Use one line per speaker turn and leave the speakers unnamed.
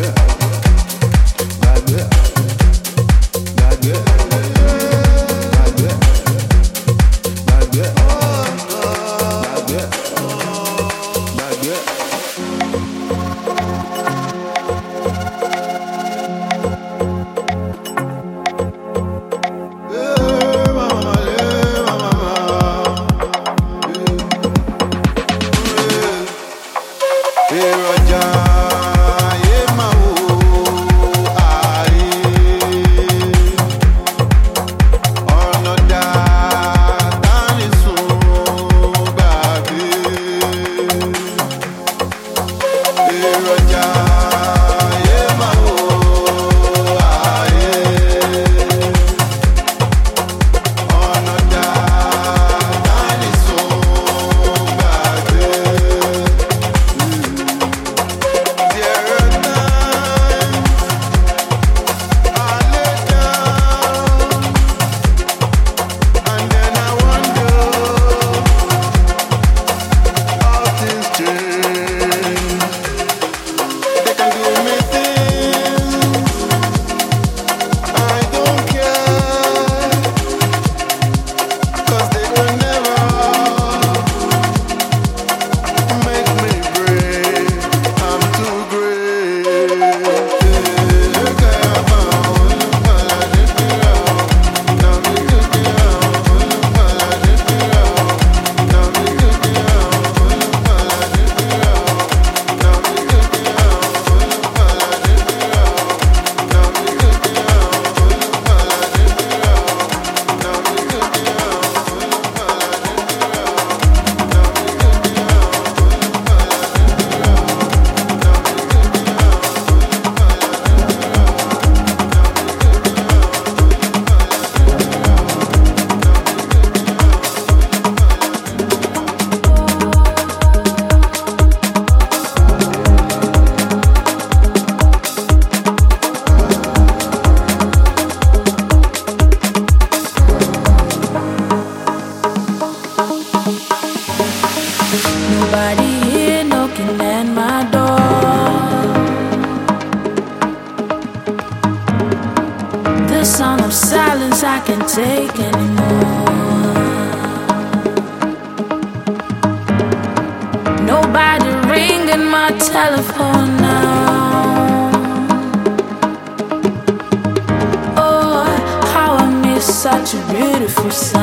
yeah. A beautiful